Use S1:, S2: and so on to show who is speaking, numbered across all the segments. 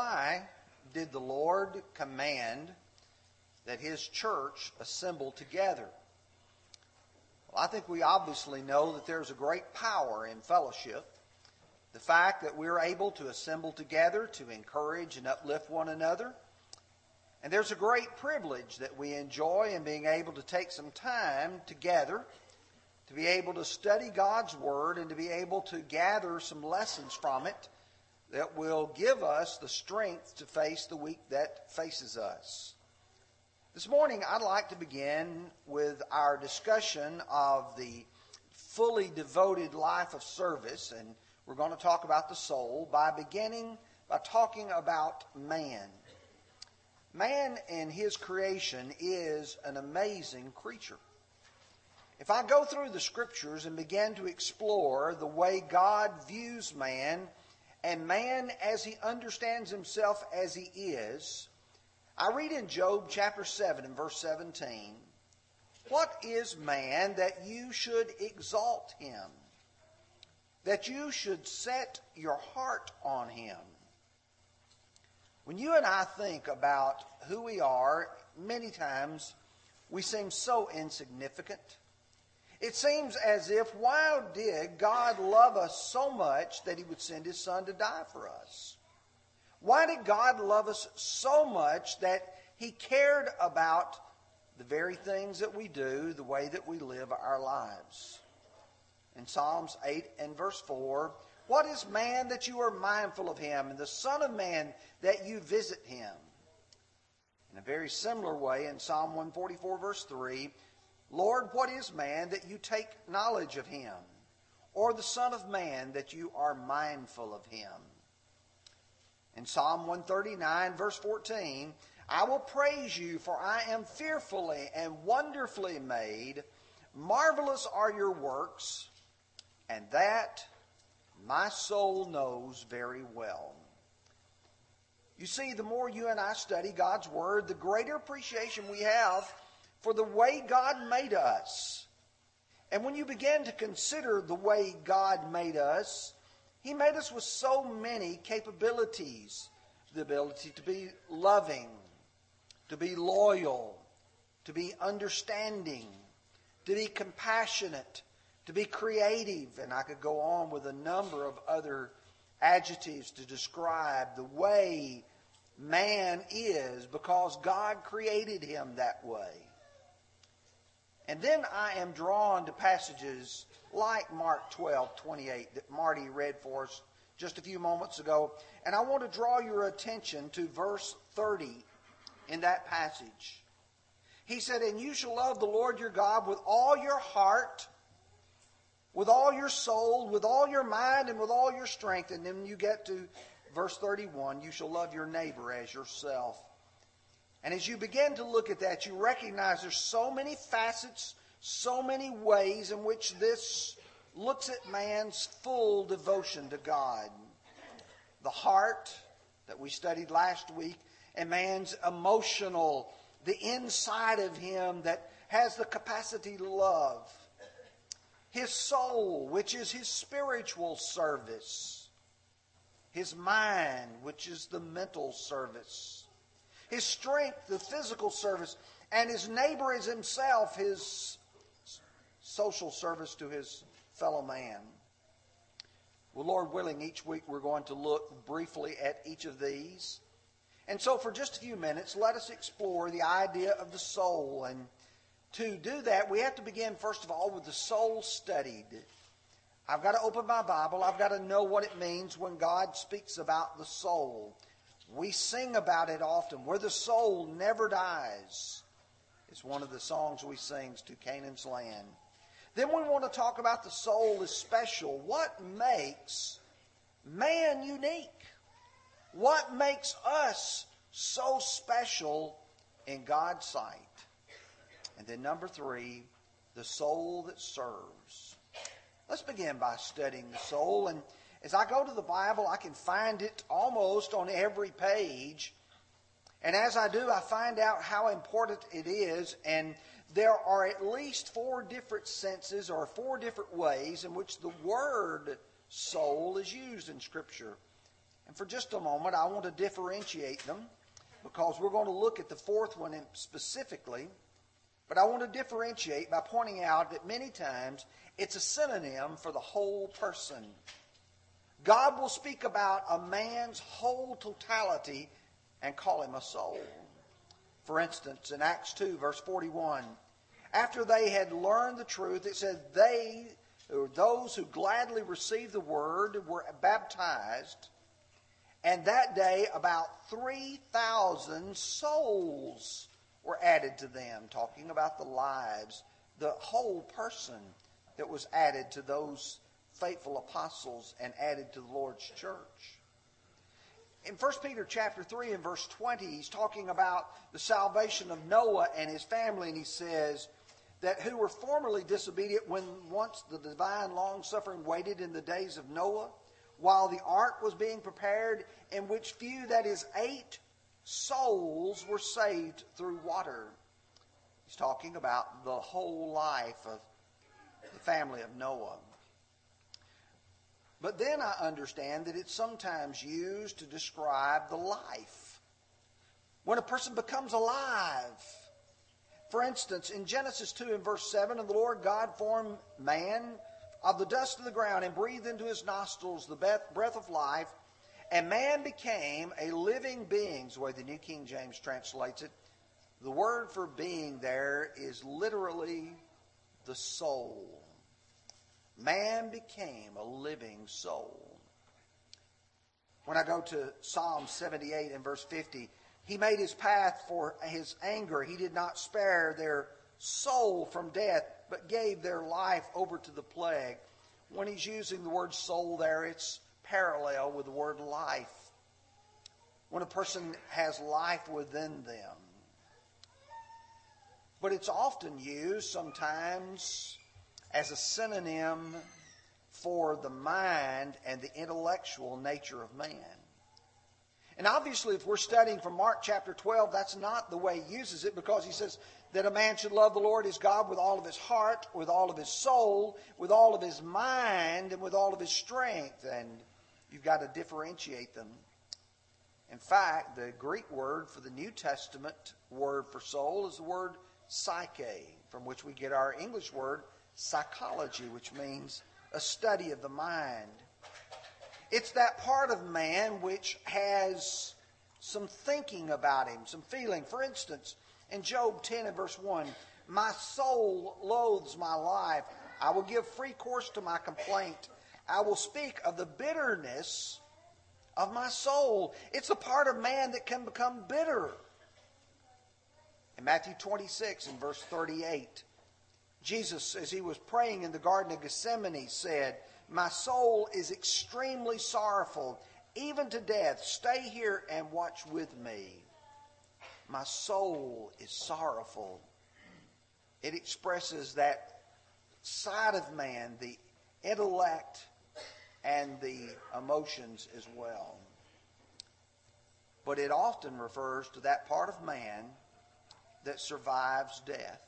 S1: why did the Lord command that his church assemble together? Well, I think we obviously know that there's a great power in fellowship. The fact that we're able to assemble together to encourage and uplift one another. And there's a great privilege that we enjoy in being able to take some time together to be able to study God's Word and to be able to gather some lessons from it that will give us the strength to face the week that faces us. This morning, I'd like to begin with our discussion of the fully devoted life of service, and we're going to talk about the soul by beginning by talking about man. Man in his creation is an amazing creature. If I go through the scriptures and begin to explore the way God views man and man as he understands himself as he is, I read in Job chapter 7 and verse 17, What is man that you should exalt him? That you should set your heart on him? When you and I think about who we are, many times we seem so insignificant. It seems as if, why did God love us so much that he would send his son to die for us? Why did God love us so much that He cared about the very things that we do, the way that we live our lives? In Psalms 8 and verse 4, what is man that you are mindful of him, and the Son of Man that you visit him? In a very similar way, in Psalm 144, verse 3, Lord, what is man that you take knowledge of him, or the Son of Man that you are mindful of him? In Psalm 139, verse 14, I will praise you, for I am fearfully and wonderfully made. Marvelous are your works, and that my soul knows very well. You see, the more you and I study God's Word, the greater appreciation we have for the way God made us. And when you begin to consider the way God made us, he made us with so many capabilities the ability to be loving, to be loyal, to be understanding, to be compassionate, to be creative, and I could go on with a number of other adjectives to describe the way man is because God created him that way. And then I am drawn to passages like Mark 12, 28 that Marty read for us just a few moments ago. And I want to draw your attention to verse 30 in that passage. He said, And you shall love the Lord your God with all your heart, with all your soul, with all your mind, and with all your strength. And then you get to verse 31 you shall love your neighbor as yourself. And as you begin to look at that, you recognize there's so many facets so many ways in which this looks at man's full devotion to God. The heart that we studied last week, and man's emotional, the inside of him that has the capacity to love. His soul, which is his spiritual service. His mind, which is the mental service. His strength, the physical service. And his neighbor is himself, his social service to his fellow man. Well, Lord willing, each week we're going to look briefly at each of these. And so, for just a few minutes, let us explore the idea of the soul. And to do that, we have to begin, first of all, with the soul studied. I've got to open my Bible. I've got to know what it means when God speaks about the soul. We sing about it often, where the soul never dies. It's one of the songs we sing to Canaan's land. Then we want to talk about the soul is special. What makes man unique? What makes us so special in God's sight? And then number three, the soul that serves. Let's begin by studying the soul. And as I go to the Bible, I can find it almost on every page. And as I do, I find out how important it is. And there are at least four different senses or four different ways in which the word soul is used in Scripture. And for just a moment, I want to differentiate them because we're going to look at the fourth one specifically. But I want to differentiate by pointing out that many times it's a synonym for the whole person. God will speak about a man's whole totality and call him a soul. For instance, in Acts 2, verse 41, after they had learned the truth, it said they, or those who gladly received the word, were baptized. And that day, about 3,000 souls were added to them, talking about the lives, the whole person that was added to those faithful apostles and added to the Lord's church. In 1 Peter chapter 3 and verse 20, he's talking about the salvation of Noah and his family, and he says that who were formerly disobedient when once the divine long suffering waited in the days of Noah, while the ark was being prepared, in which few, that is, eight souls were saved through water. He's talking about the whole life of the family of Noah. But then I understand that it's sometimes used to describe the life. When a person becomes alive. For instance, in Genesis 2 and verse 7, and the Lord God formed man of the dust of the ground and breathed into his nostrils the breath of life, and man became a living being, is the way the New King James translates it. The word for being there is literally the soul man became a living soul. When I go to Psalm 78 and verse 50, he made his path for his anger. He did not spare their soul from death, but gave their life over to the plague. When he's using the word soul there, it's parallel with the word life. When a person has life within them. But it's often used sometimes as a synonym for the mind and the intellectual nature of man. And obviously, if we're studying from Mark chapter 12, that's not the way he uses it because he says that a man should love the Lord his God with all of his heart, with all of his soul, with all of his mind, and with all of his strength. And you've got to differentiate them. In fact, the Greek word for the New Testament word for soul is the word psyche, from which we get our English word psychology, which means a study of the mind. It's that part of man which has some thinking about him, some feeling. For instance, in Job 10 and verse 1, my soul loathes my life. I will give free course to my complaint. I will speak of the bitterness of my soul. It's a part of man that can become bitter. In Matthew 26 and verse 38, Jesus, as he was praying in the Garden of Gethsemane, said, My soul is extremely sorrowful, even to death. Stay here and watch with me. My soul is sorrowful. It expresses that side of man, the intellect and the emotions as well. But it often refers to that part of man that survives death.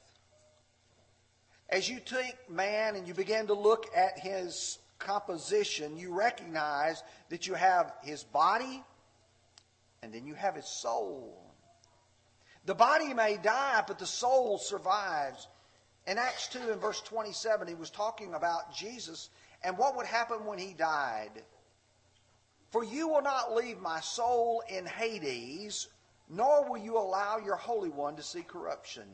S1: As you take man and you begin to look at his composition, you recognize that you have his body and then you have his soul. The body may die, but the soul survives. In Acts 2 and verse 27, he was talking about Jesus and what would happen when he died. For you will not leave my soul in Hades, nor will you allow your Holy One to see corruption.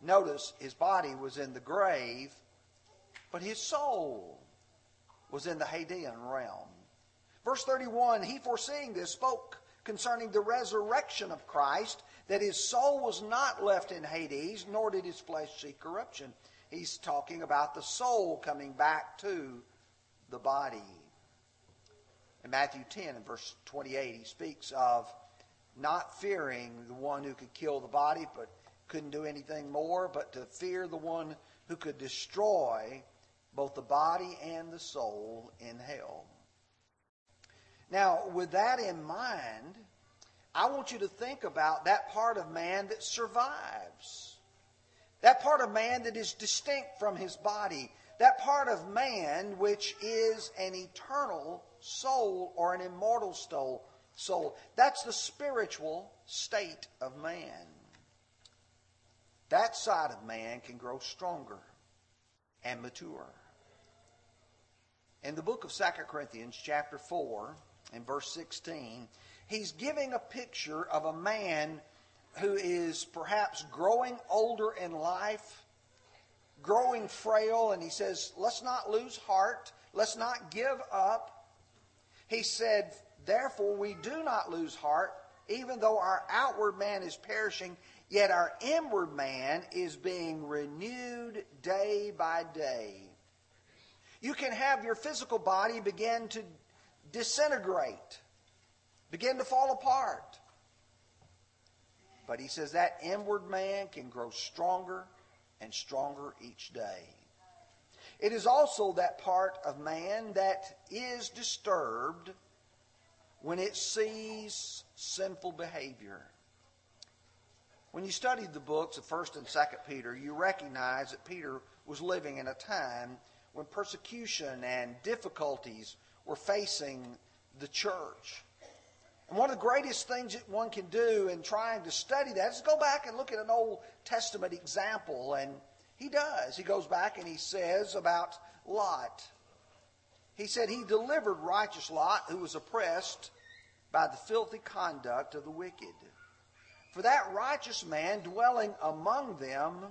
S1: Notice his body was in the grave, but his soul was in the Hadean realm. Verse 31 He foreseeing this spoke concerning the resurrection of Christ, that his soul was not left in Hades, nor did his flesh see corruption. He's talking about the soul coming back to the body. In Matthew 10 and verse 28, he speaks of not fearing the one who could kill the body, but couldn't do anything more but to fear the one who could destroy both the body and the soul in hell. Now, with that in mind, I want you to think about that part of man that survives. That part of man that is distinct from his body. That part of man which is an eternal soul or an immortal soul. That's the spiritual state of man. That side of man can grow stronger and mature. In the book of 2 Corinthians, chapter 4, and verse 16, he's giving a picture of a man who is perhaps growing older in life, growing frail, and he says, Let's not lose heart, let's not give up. He said, Therefore, we do not lose heart, even though our outward man is perishing, yet our inward man is being renewed day by day. You can have your physical body begin to disintegrate, begin to fall apart. But he says that inward man can grow stronger and stronger each day. It is also that part of man that is disturbed when it sees sinful behavior. When you studied the books of 1st and 2nd Peter, you recognize that Peter was living in a time when persecution and difficulties were facing the church. And one of the greatest things that one can do in trying to study that is go back and look at an Old Testament example. And he does. He goes back and he says about Lot. He said he delivered righteous Lot, who was oppressed by the filthy conduct of the wicked. For that righteous man dwelling among them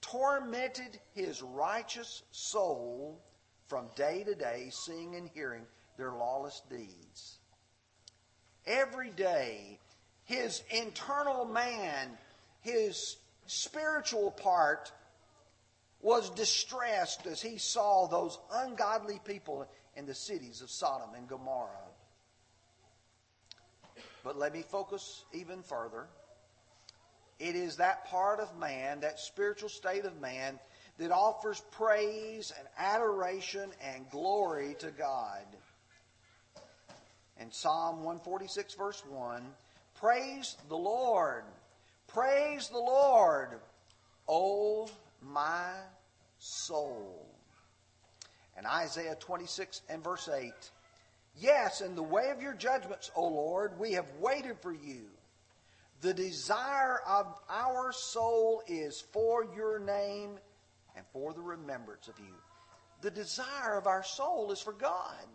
S1: tormented his righteous soul from day to day, seeing and hearing their lawless deeds. Every day, his internal man, his spiritual part, was distressed as he saw those ungodly people in the cities of Sodom and Gomorrah. But let me focus even further. It is that part of man, that spiritual state of man, that offers praise and adoration and glory to God. In Psalm 146, verse 1, praise the Lord. Praise the Lord, O my soul. And Isaiah 26 and verse 8, Yes, in the way of your judgments, O Lord, we have waited for you. The desire of our soul is for your name and for the remembrance of you. The desire of our soul is for God.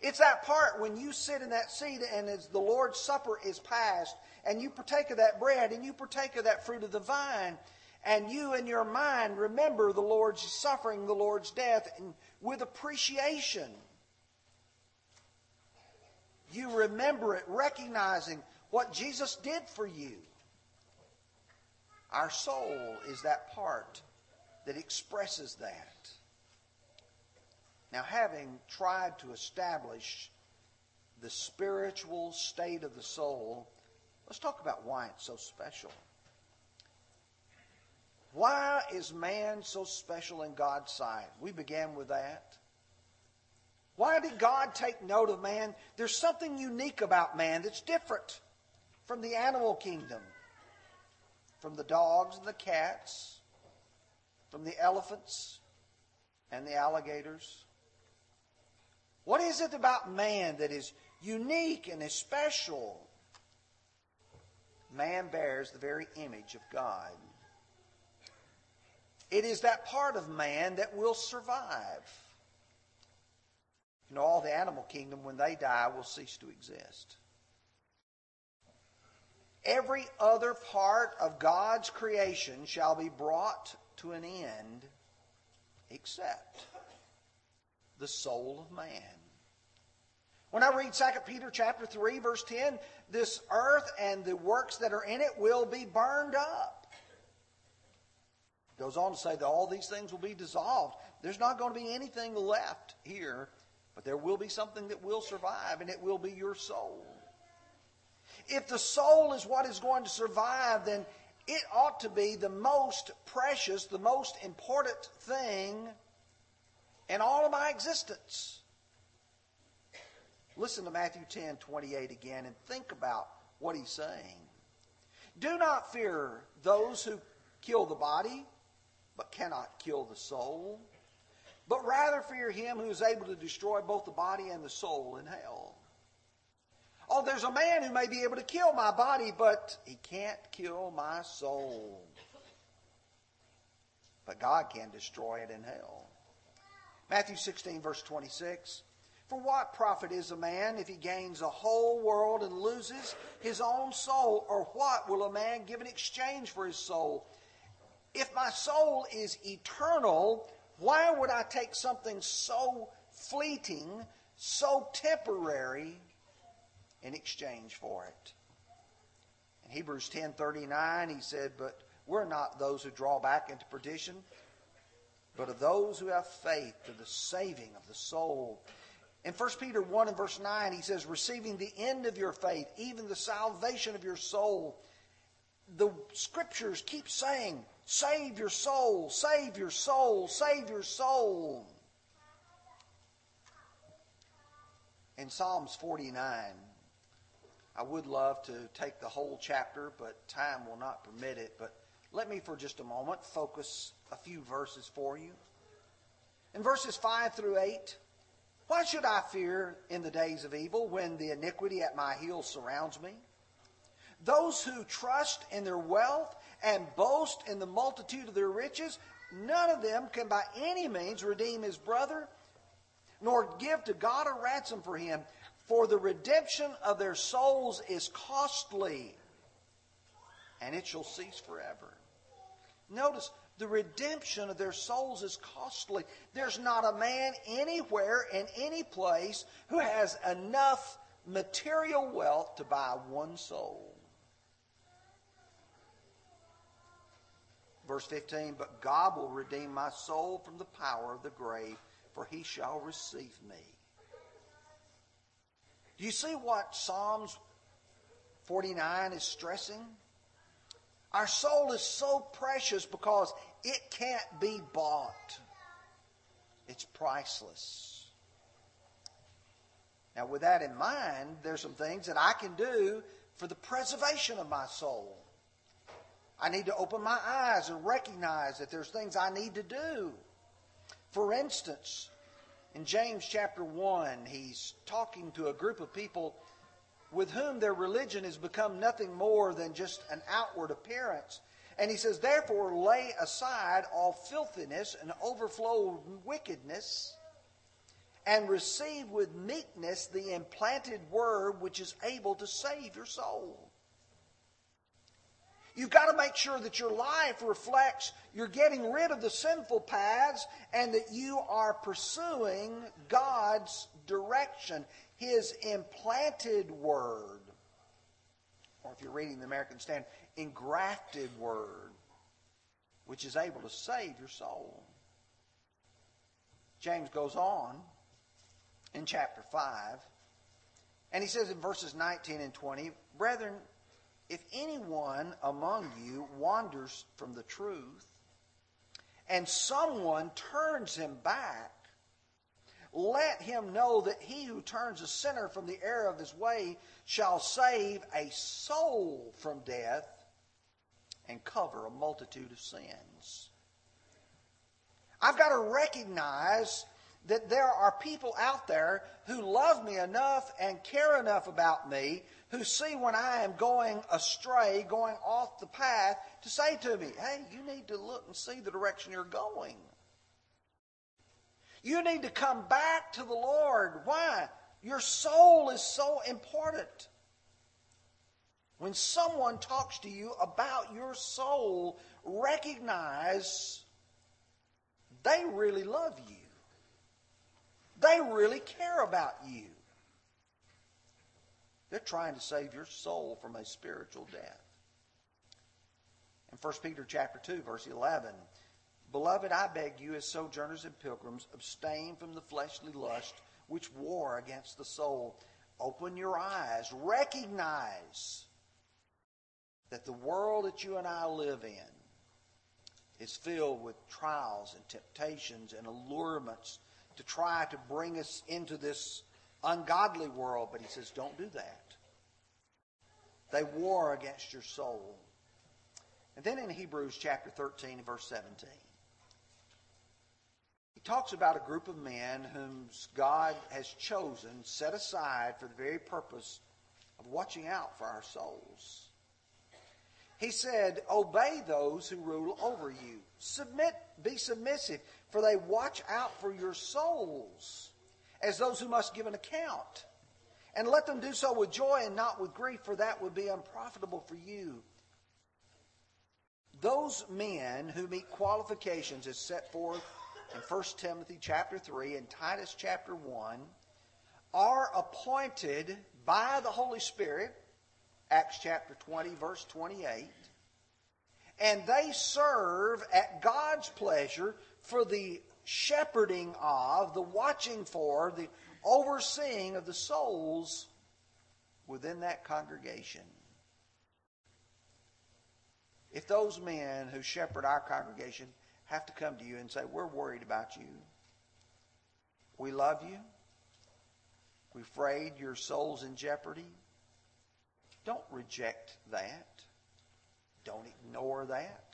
S1: It's that part when you sit in that seat and as the Lord's Supper is passed and you partake of that bread and you partake of that fruit of the vine and you in your mind remember the Lord's suffering, the Lord's death and with appreciation. You remember it recognizing what Jesus did for you. Our soul is that part that expresses that. Now, having tried to establish the spiritual state of the soul, let's talk about why it's so special. Why is man so special in God's sight? We began with that. Why did God take note of man? There's something unique about man that's different from the animal kingdom, from the dogs and the cats, from the elephants and the alligators. What is it about man that is unique and is special? Man bears the very image of God. It is that part of man that will survive. All the animal kingdom, when they die, will cease to exist. Every other part of God's creation shall be brought to an end except the soul of man. When I read 2 Peter chapter 3 verse 10, this earth and the works that are in it will be burned up. It goes on to say that all these things will be dissolved. There's not going to be anything left here, but there will be something that will survive, and it will be your soul. If the soul is what is going to survive, then it ought to be the most precious, the most important thing in all of my existence. Listen to Matthew 10 28 again and think about what he's saying. Do not fear those who kill the body, but cannot kill the soul. But rather fear him who is able to destroy both the body and the soul in hell. Oh, there's a man who may be able to kill my body, but he can't kill my soul. But God can destroy it in hell. Matthew 16, verse 26. For what profit is a man if he gains the whole world and loses his own soul? Or what will a man give in exchange for his soul? If my soul is eternal, why would I take something so fleeting, so temporary, in exchange for it? In Hebrews 10:39 he said, "But we're not those who draw back into perdition, but of those who have faith to the saving of the soul." In 1 Peter 1 and verse 9, he says, receiving the end of your faith, even the salvation of your soul. The scriptures keep saying, Save your soul, save your soul, save your soul. In Psalms 49, I would love to take the whole chapter, but time will not permit it. But let me, for just a moment, focus a few verses for you. In verses 5 through 8, why should I fear in the days of evil when the iniquity at my heels surrounds me? Those who trust in their wealth and boast in the multitude of their riches, none of them can by any means redeem his brother, nor give to God a ransom for him. For the redemption of their souls is costly, and it shall cease forever. Notice, the redemption of their souls is costly. There's not a man anywhere in any place who has enough material wealth to buy one soul. Verse 15, but God will redeem my soul from the power of the grave, for he shall receive me. Do you see what Psalms 49 is stressing? Our soul is so precious because it can't be bought. It's priceless. Now, with that in mind, there's some things that I can do for the preservation of my soul. I need to open my eyes and recognize that there's things I need to do. For instance, in James chapter 1, he's talking to a group of people with whom their religion has become nothing more than just an outward appearance. And he says, Therefore, lay aside all filthiness and overflow wickedness, and receive with meekness the implanted word which is able to save your soul. You've got to make sure that your life reflects you're getting rid of the sinful paths and that you are pursuing God's direction, His implanted word. Or if you're reading the American Standard, engrafted word, which is able to save your soul. James goes on in chapter 5, and he says in verses 19 and 20, Brethren, if anyone among you wanders from the truth and someone turns him back, let him know that he who turns a sinner from the error of his way shall save a soul from death and cover a multitude of sins. I've got to recognize that there are people out there who love me enough and care enough about me who see when I am going astray, going off the path, to say to me, hey, you need to look and see the direction you're going. You need to come back to the Lord. Why? Your soul is so important. When someone talks to you about your soul, recognize they really love you. They really care about you. They're trying to save your soul from a spiritual death. In 1 Peter chapter 2, verse 11, Beloved, I beg you, as sojourners and pilgrims, abstain from the fleshly lust which war against the soul. Open your eyes. Recognize that the world that you and I live in is filled with trials and temptations and allurements to try to bring us into this ungodly world, but he says, don't do that. They war against your soul. And then in Hebrews chapter 13 and verse 17, he talks about a group of men whom God has chosen, set aside for the very purpose of watching out for our souls. He said, Obey those who rule over you. Submit, be submissive, for they watch out for your souls as those who must give an account. And let them do so with joy and not with grief, for that would be unprofitable for you. Those men who meet qualifications as set forth in 1 Timothy chapter 3 and Titus chapter 1 are appointed by the Holy Spirit, Acts chapter 20, verse 28, and they serve at God's pleasure for the shepherding of, the watching for, the overseeing of the souls within that congregation. If those men who shepherd our congregation have to come to you and say, We're worried about you, we love you, we're afraid your soul's in jeopardy, don't reject that. Don't ignore that.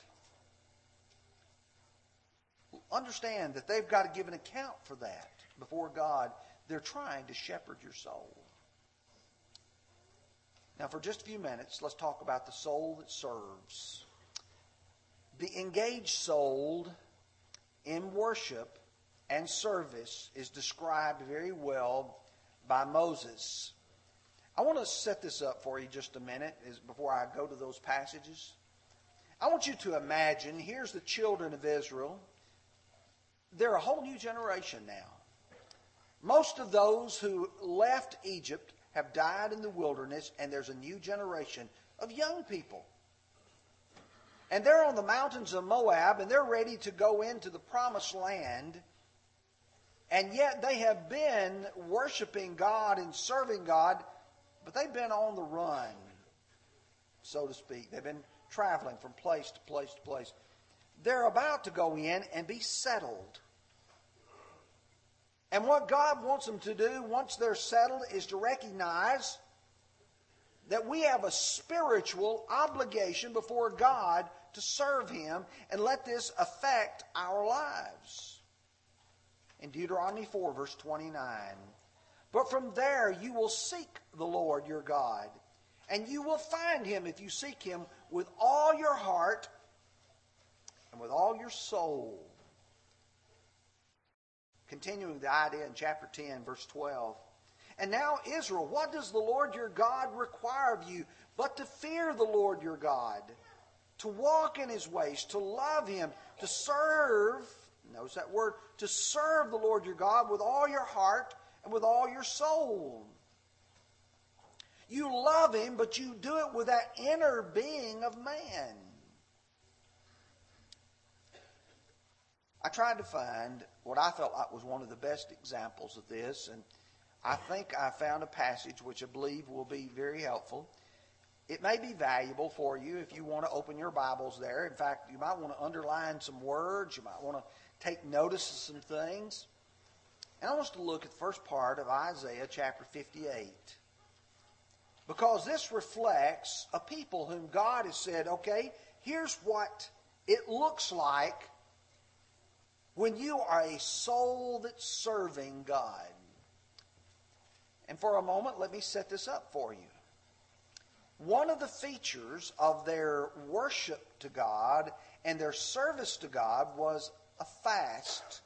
S1: Understand that they've got to give an account for that before God they're trying to shepherd your soul. Now, for just a few minutes, let's talk about the soul that serves. The engaged soul in worship and service is described very well by Moses. I want to set this up for you just a minute before I go to those passages. I want you to imagine here's the children of Israel. They're a whole new generation now. Most of those who left Egypt have died in the wilderness, and there's a new generation of young people. And they're on the mountains of Moab, and they're ready to go into the promised land. And yet they have been worshiping God and serving God, but they've been on the run, so to speak. They've been traveling from place to place to place. They're about to go in and be settled. And what God wants them to do once they're settled is to recognize that we have a spiritual obligation before God to serve Him and let this affect our lives. In Deuteronomy 4, verse 29. But from there you will seek the Lord your God, and you will find Him if you seek Him with all your heart and with all your soul. Continuing the idea in chapter 10, verse 12. And now, Israel, what does the Lord your God require of you but to fear the Lord your God, to walk in his ways, to love him, to serve, notice that word, to serve the Lord your God with all your heart and with all your soul. You love him, but you do it with that inner being of man. I tried to find what I felt like was one of the best examples of this, and I think I found a passage which I believe will be very helpful. It may be valuable for you if you want to open your Bibles there. In fact, you might want to underline some words, you might want to take notice of some things. And I want us to look at the first part of Isaiah chapter 58. Because this reflects a people whom God has said, okay, here's what it looks like when you are a soul that's serving God. And for a moment, let me set this up for you. One of the features of their worship to God and their service to God was a fast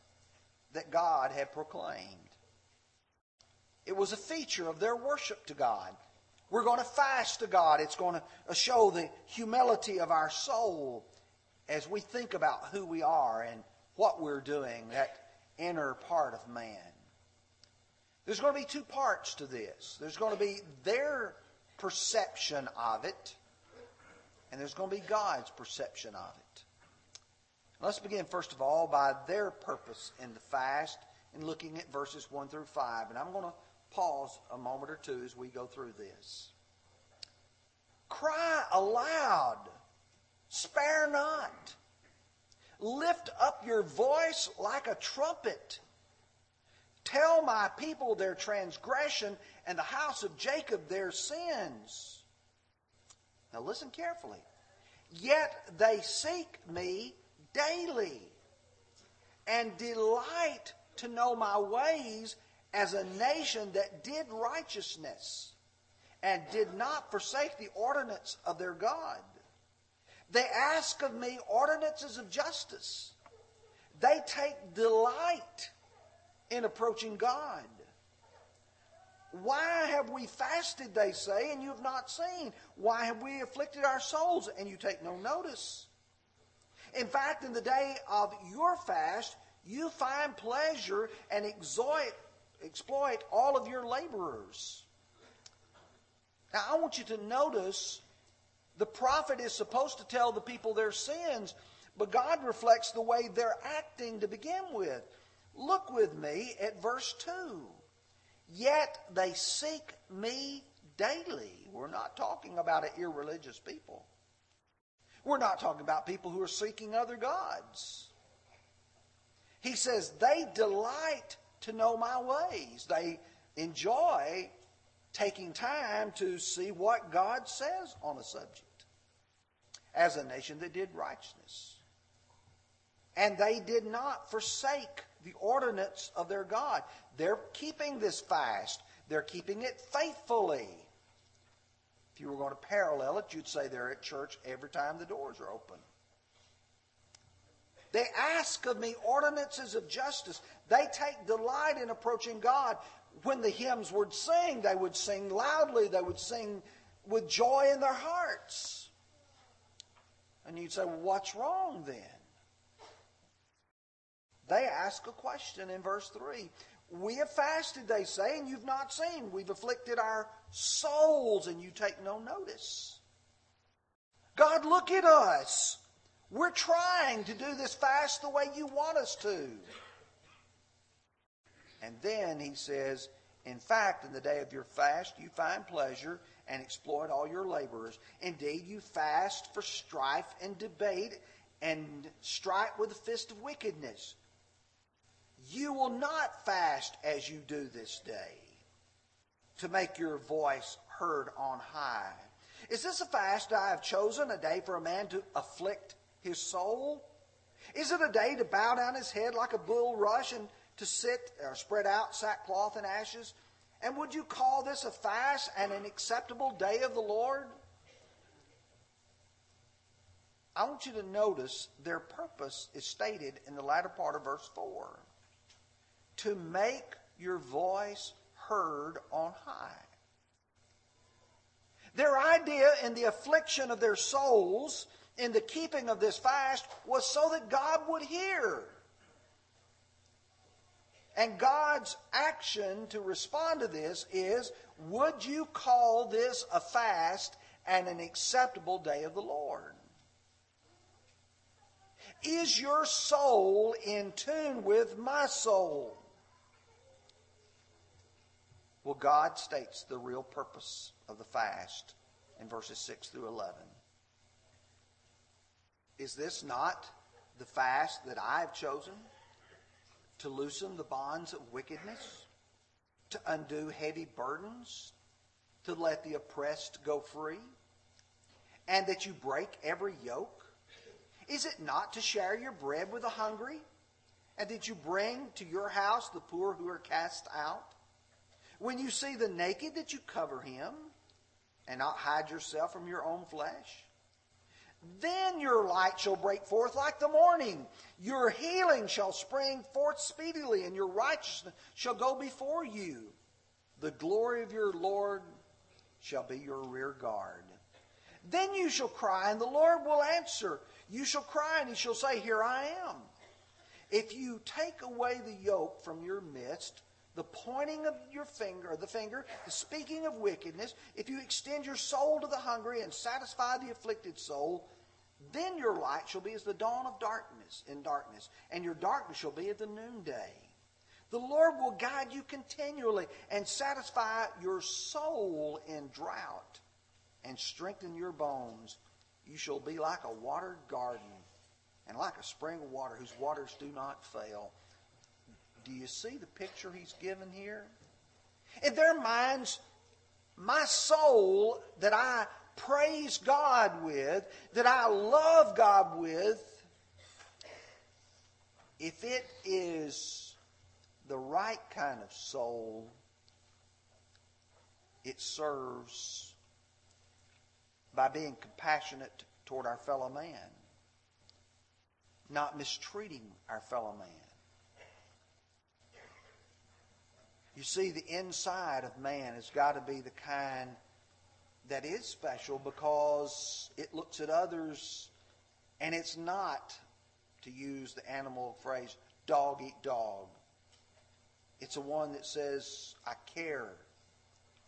S1: that God had proclaimed. It was a feature of their worship to God. We're going to fast to God. It's going to show the humility of our soul as we think about who we are and what we're doing, that inner part of man. There's going to be two parts to this. There's going to be their perception of it, and there's going to be God's perception of it. Let's begin, first of all, by their purpose in the fast and looking at verses 1 through 5. And I'm going to pause a moment or two as we go through this. Cry aloud, spare not. Lift up your voice like a trumpet. Tell my people their transgression and the house of Jacob their sins. Now listen carefully. Yet they seek me daily. and delight to know my ways as a nation that did righteousness and did not forsake the ordinance of their God. They ask of me ordinances of justice. They take delight in approaching God. Why have we fasted, they say, and you have not seen? Why have we afflicted our souls, and you take no notice? In fact, in the day of your fast, you find pleasure and exploit, exploit all of your laborers. Now, I want you to notice the prophet is supposed to tell the people their sins, but God reflects the way they're acting to begin with. Look with me at verse 2. Yet they seek me daily. We're not talking about an irreligious people. We're not talking about people who are seeking other gods. He says, they delight to know my ways. They enjoy taking time to see what God says on a subject as a nation that did righteousness. And they did not forsake the ordinance of their God. They're keeping this fast, they're keeping it faithfully. If you were going to parallel it, you'd say they're at church every time the doors are open. They ask of me ordinances of justice. They take delight in approaching God. When the hymns would sing, they would sing loudly, they would sing with joy in their hearts. And you'd say, well, what's wrong then? They ask a question in verse 3. We have fasted, they say, and you've not seen. We've afflicted our souls, and you take no notice. God, look at us. We're trying to do this fast the way you want us to. And then he says, In fact, in the day of your fast, you find pleasure and exploit all your laborers. Indeed, you fast for strife and debate and strike with the fist of wickedness. You will not fast as you do this day to make your voice heard on high. Is this a fast I have chosen, a day for a man to afflict his soul? Is it a day to bow down his head like a bulrush and to sit or spread out sackcloth and ashes? And would you call this a fast and an acceptable day of the Lord? I want you to notice their purpose is stated in the latter part of verse 4 to make your voice heard on high. Their idea in the affliction of their souls, in the keeping of this fast, was so that God would hear. And God's action to respond to this is would you call this a fast and an acceptable day of the Lord? Is your soul in tune with my soul? Well, God states the real purpose of the fast in verses 6 through 11. Is this not the fast that I have chosen? To loosen the bonds of wickedness? To undo heavy burdens? To let the oppressed go free? And that you break every yoke? Is it not to share your bread with the hungry? And that you bring to your house the poor who are cast out? When you see the naked, that you cover him and not hide yourself from your own flesh. Then your light shall break forth like the morning. Your healing shall spring forth speedily, and your righteousness shall go before you. The glory of your Lord shall be your rear guard. Then you shall cry, and the Lord will answer. You shall cry, and he shall say, Here I am. If you take away the yoke from your midst, the pointing of your finger, the finger, the speaking of wickedness, if you extend your soul to the hungry and satisfy the afflicted soul, then your light shall be as the dawn of darkness in darkness, and your darkness shall be at the noonday. The Lord will guide you continually and satisfy your soul in drought and strengthen your bones. You shall be like a watered garden and like a spring of water whose waters do not fail. Do you see the picture he's given here? In their minds, my soul that I praise God with, that I love God with, if it is the right kind of soul, it serves by being compassionate toward our fellow man, not mistreating our fellow man. You see, the inside of man has got to be the kind that is special because it looks at others and it's not, to use the animal phrase, dog eat dog. It's a one that says, I care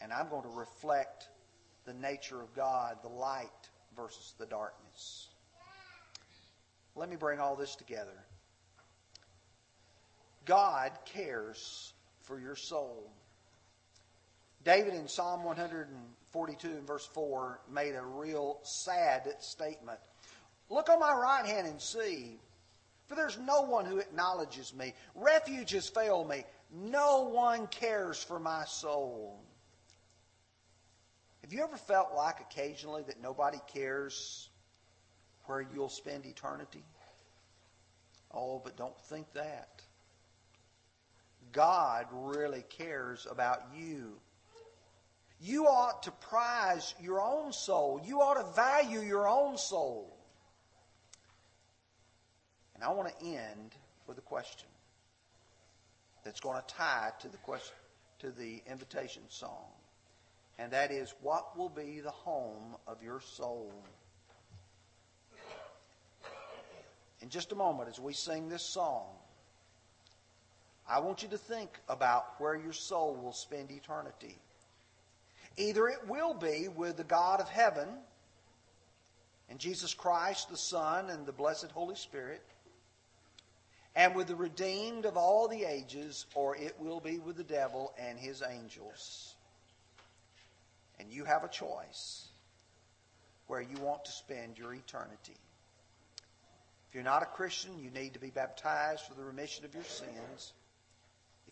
S1: and I'm going to reflect the nature of God, the light versus the darkness. Let me bring all this together. God cares for your soul. David in Psalm 142 and verse 4 made a real sad statement. Look on my right hand and see, for there's no one who acknowledges me. Refuge has failed me. No one cares for my soul. Have you ever felt like occasionally that nobody cares where you'll spend eternity? Oh, but don't think that. God really cares about you. You ought to prize your own soul. You ought to value your own soul. And I want to end with a question that's going to tie to the question to the invitation song and that is what will be the home of your soul? In just a moment, as we sing this song, I want you to think about where your soul will spend eternity. Either it will be with the God of heaven and Jesus Christ, the Son, and the blessed Holy Spirit, and with the redeemed of all the ages, or it will be with the devil and his angels. And you have a choice where you want to spend your eternity. If you're not a Christian, you need to be baptized for the remission of your sins.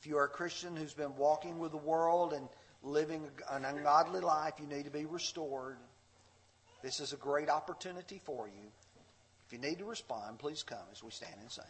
S1: If you are a Christian who's been walking with the world and living an ungodly life, you need to be restored. This is a great opportunity for you. If you need to respond, please come as we stand and sing.